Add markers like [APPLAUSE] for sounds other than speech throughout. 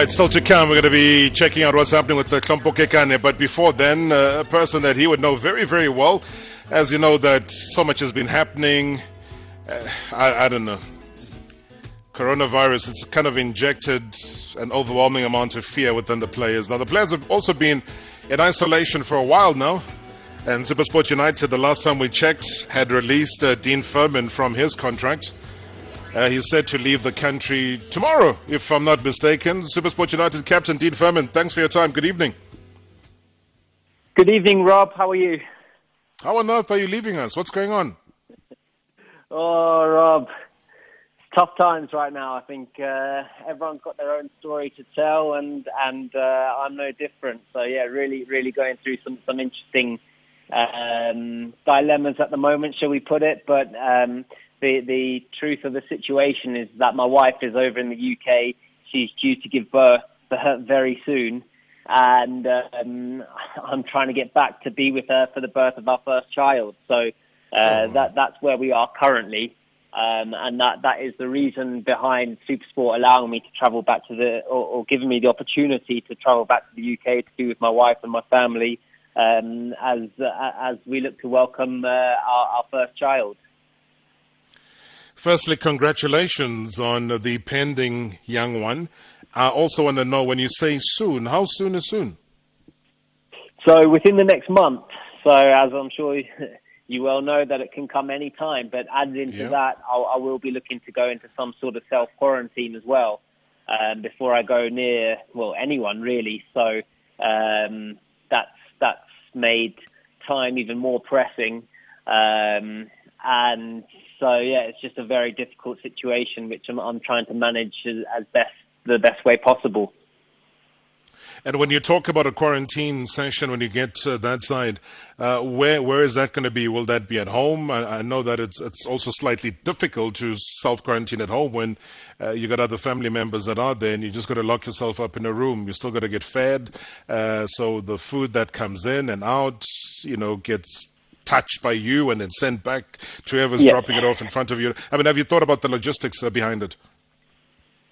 right, still to come. We're going to be checking out what's happening with the Hlompho Kekana. But before then, uh, a person that he would know very, very well, as you know, that so much has been happening. Uh, I, I don't know. Coronavirus, it's kind of injected an overwhelming amount of fear within the players. Now, the players have also been in isolation for a while now. And Supersport United, the last time we checked, had released uh, Dean Furman from his contract. Uh, he's said to leave the country tomorrow, if I'm not mistaken. Supersport United captain Dean Furman, thanks for your time. Good evening. Good evening, Rob. How are you? How on earth are you leaving us? What's going on? Oh, Rob. Tough times right now. I think uh, everyone's got their own story to tell, and and uh, I'm no different. So yeah, really, really going through some some interesting um, dilemmas at the moment, shall we put it? But um, the the truth of the situation is that my wife is over in the UK. She's due to give birth very soon, and um, [LAUGHS] I'm trying to get back to be with her for the birth of our first child. So uh, oh. that that's where we are currently. Um, and that, that is the reason behind Supersport allowing me to travel back to the, or, or giving me the opportunity to travel back to the UK to be with my wife and my family um, as uh, as we look to welcome uh, our, our first child. Firstly, congratulations on the pending young one. I also want to know when you say soon, how soon is soon? So within the next month. So as I'm sure [LAUGHS] you well know that it can come any time, but added into yeah. that, I'll, I will be looking to go into some sort of self quarantine as well um, before I go near well anyone really. So um, that's that's made time even more pressing, um, and so yeah, it's just a very difficult situation, which I'm, I'm trying to manage as, as best the best way possible. And when you talk about a quarantine session, when you get to that side, uh, where where is that going to be? Will that be at home? I, I, know that it's it's also slightly difficult to self quarantine at home when uh, you got other family members that are there, and you just got to lock yourself up in a room. You still got to get fed, uh, so the food that comes in and out, you know, gets touched by you and then sent back to whoever's yeah. dropping it off in front of you? I mean, have you thought about the logistics uh, behind it?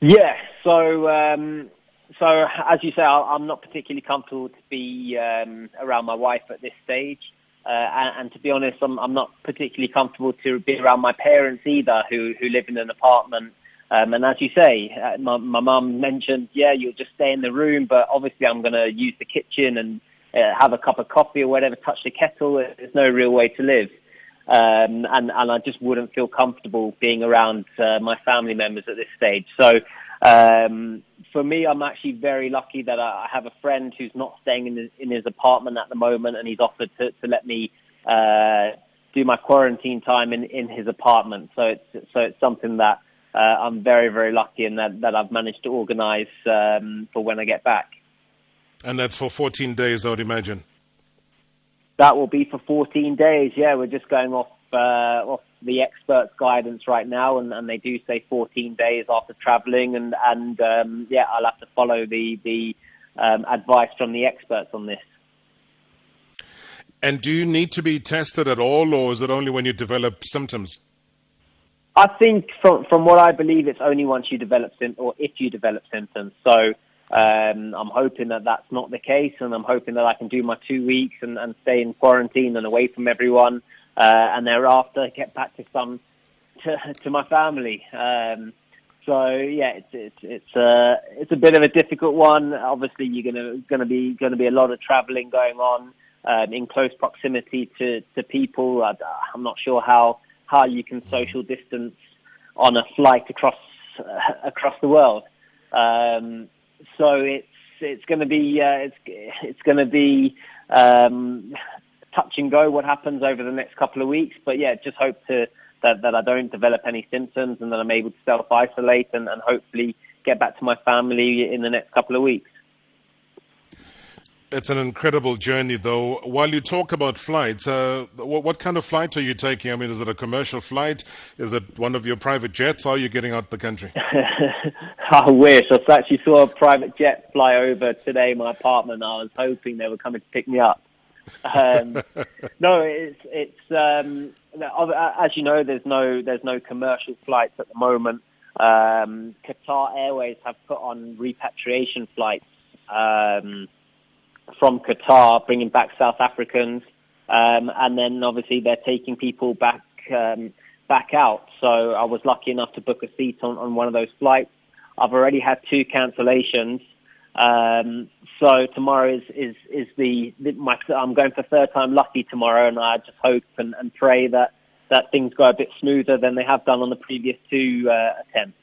Yeah. So, um, so as you say, I'm not particularly comfortable to be um, around my wife at this stage. Uh, and, and, to be honest, I'm, I'm, not particularly comfortable to be around my parents either, who who live in an apartment. Um, and as you say, uh, my mum mentioned, yeah, you'll just stay in the room, but obviously I'm going to use the kitchen and uh, have a cup of coffee or whatever, touch the kettle. There's no real way to live. Um, and, and I just wouldn't feel comfortable being around uh, my family members at this stage. So um, for me, I'm actually very lucky that I have a friend who's not staying in his, in his apartment at the moment, and he's offered to, to let me uh, do my quarantine time in, in his apartment. So it's so it's something that uh, I'm very very lucky in that that I've managed to organise um, for when I get back. And that's for 14 days, I would imagine. That will be for 14 days. Yeah, we're just going off uh, off the experts' guidance right now, and, and they do say 14 days after travelling, and and um, yeah, I'll have to follow the the um, advice from the experts on this. And do you need to be tested at all, or is it only when you develop symptoms? I think from from what I believe, it's only once you develop symptoms, or if you develop symptoms. So um, I'm hoping that that's not the case, and I'm hoping that I can do my two weeks and, and stay in quarantine and away from everyone, uh, and thereafter get back to some to, to my family. Um, so yeah, it's it's it's a uh, it's a bit of a difficult one. Obviously, you're gonna gonna be gonna be a lot of travelling going on um, in close proximity to to people. I, I'm not sure how how you can social distance on a flight across uh, across the world. Um, so it's it's going to be uh, it's it's going to be um, touch and go what happens over the next couple of weeks. But yeah, just hope to that that I don't develop any symptoms and that I'm able to self isolate and, and hopefully get back to my family in the next couple of weeks. It's an incredible journey, though. While you talk about flights, uh, what, what, kind of flight are you taking? I mean, is it a commercial flight? Is it one of your private jets? How are you getting out of the country? [LAUGHS] I wish. I actually saw a private jet fly over today, my apartment. I was hoping they were coming to pick me up. Um, [LAUGHS] no, it's it's um, as you know, there's no there's no commercial flights at the moment. um, Qatar Airways have put on repatriation flights um, from Qatar, bringing back South Africans, um, and then obviously they're taking people back um, back out. So I was lucky enough to book a seat on, on one of those flights. I've already had two cancellations. Um, so tomorrow is is is the, the my I'm going for third time lucky tomorrow, and I just hope and, and pray that that things go a bit smoother than they have done on the previous two uh, attempts.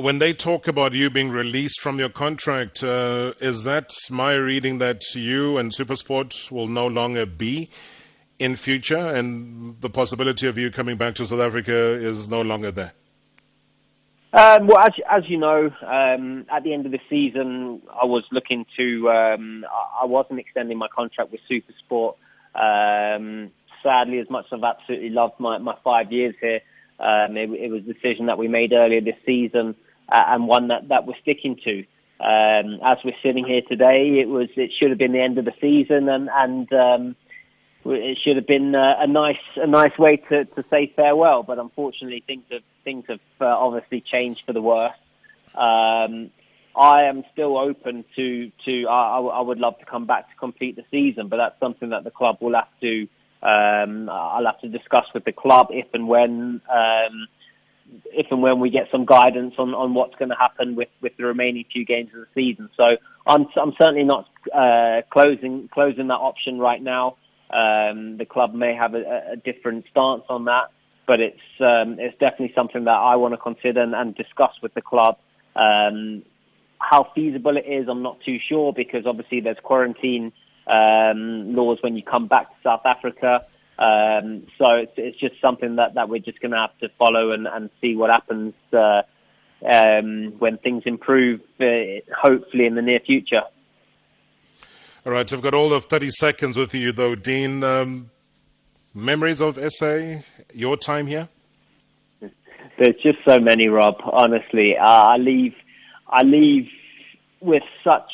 When they talk about you being released from your contract, uh, is that my reading that you and Supersport will no longer be in future, and the possibility of you coming back to South Africa is no longer there? Um, well, as, as you know, um, at the end of the season, I was looking to. Um, I, wasn't extending my contract with Supersport. Um, sadly, as much as I've absolutely loved my, my five years here, um, it, it was a decision that we made earlier this season and one that, that we're sticking to. Um, as we're sitting here today, it was it should have been the end of the season, and and um, it should have been uh, a nice a nice way to, to say farewell. But unfortunately, things have things have uh, obviously changed for the worse. Um, I am still open to to. I, I would love to come back to complete the season, but that's something that the club will have to. Um, I'll have to discuss with the club if and when. Um, if and when we get some guidance on, on what's going to happen with, with the remaining few games of the season. So I'm I'm certainly not uh, closing closing that option right now. Um, the club may have a, a, different stance on that, but it's um, it's definitely something that I want to consider and, and discuss with the club. Um, how feasible it is, I'm not too sure because obviously there's quarantine um, laws when you come back to South Africa. Um, so it's, it's just something that, that we're just going to have to follow and, and see what happens uh, um, when things improve, uh, hopefully in the near future. All right, I've got all of 30 seconds with you, though, Dean. Um, memories of SA, your time here? There's just so many, Rob. Honestly, uh, I leave, I leave with such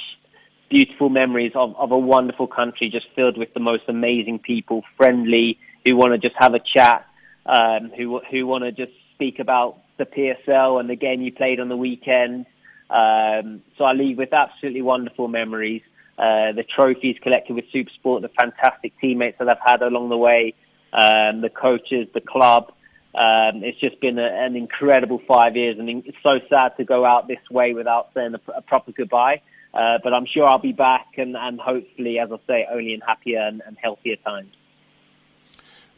beautiful memories of, of a wonderful country, just filled with the most amazing people, friendly, who want to just have a chat, um, who who want to just speak about the PSL and the game you played on the weekend. Um, so I leave with absolutely wonderful memories. Uh, the trophies collected with Supersport, the fantastic teammates that I've had along the way, um, the coaches, the club. Um, it's just been a, an incredible five years, and it's so sad to go out this way without saying a, a proper goodbye. Uh, but I'm sure I'll be back, and, and hopefully, as I say, only in happier and, and healthier times.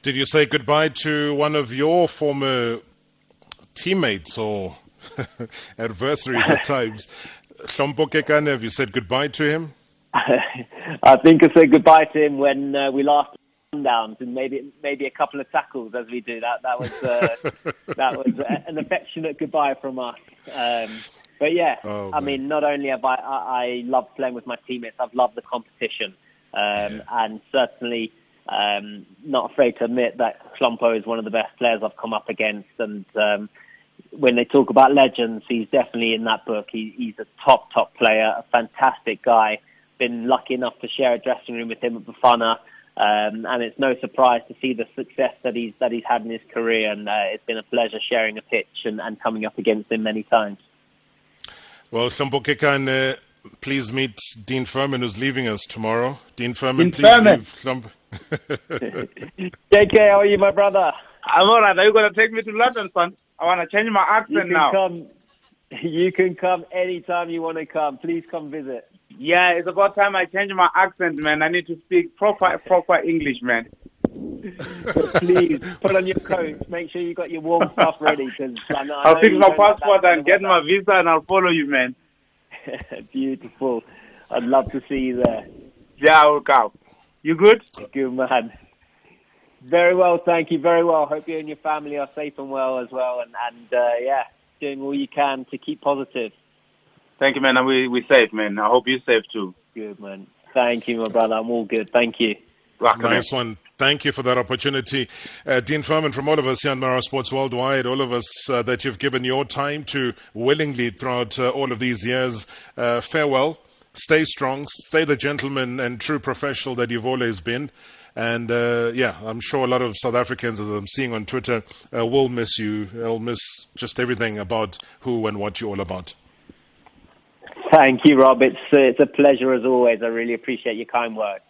Did you say goodbye to one of your former teammates or [LAUGHS] adversaries at [LAUGHS] times? Hlompho Kekana, have you said goodbye to him? [LAUGHS] I think I said goodbye to him when uh, we last downs and maybe maybe a couple of tackles as we do. That that was uh, that was an affectionate goodbye from us. Um, but yeah, oh, I mean, not only have I, I, I loved playing with my teammates, I've loved the competition, um, yeah. and certainly um, not afraid to admit that Hlompho is one of the best players I've come up against. And um, when they talk about legends, he's definitely in that book. He, he's a top, top player, a fantastic guy been lucky enough to share a dressing room with him at Bafana. Um, and it's no surprise to see the success that he's that he's had in his career, and uh, it's been a pleasure sharing a pitch and, and coming up against him many times. Well, Hlompho Kekana, uh, please meet Dean Furman, who's leaving us tomorrow. Dean Furman, Dean please Furman. leave Hlompho. JK, how are you, my brother? I'm all right. Are you going to take me to London, son? I want to change my accent now. Come, [LAUGHS] you can come anytime you want to come. Please come visit. Yeah, it's about time I change my accent, man. I need to speak proper, proper English, man. Please put on your coat. Make sure you got your warm stuff ready. Cause I know, I'll fix my passport and get my visa, and I'll follow you, man. [LAUGHS] Beautiful. I'd love to see you there. Yeah, I will come. You good? Good man. Very well, thank you. Very well. Hope you and your family are safe and well as well, and and uh, yeah, doing all you can to keep positive. Thank you, man. And we we safe, man. I hope you're safe too. Good, man. Thank you, my brother. I'm all good. Thank you. nice one. Thank you for that opportunity. Uh, Dean Furman, from all of us here on Marawa Sports Worldwide, all of us uh, that you've given your time to willingly throughout uh, all of these years, uh, farewell. stay strong, stay the gentleman and true professional that you've always been. And uh, yeah, I'm sure a lot of South Africans, as I'm seeing on Twitter, uh, will miss you. They'll miss just everything about who and what you're all about. Thank you, Rob. It's, it's a pleasure as always. I really appreciate your kind words.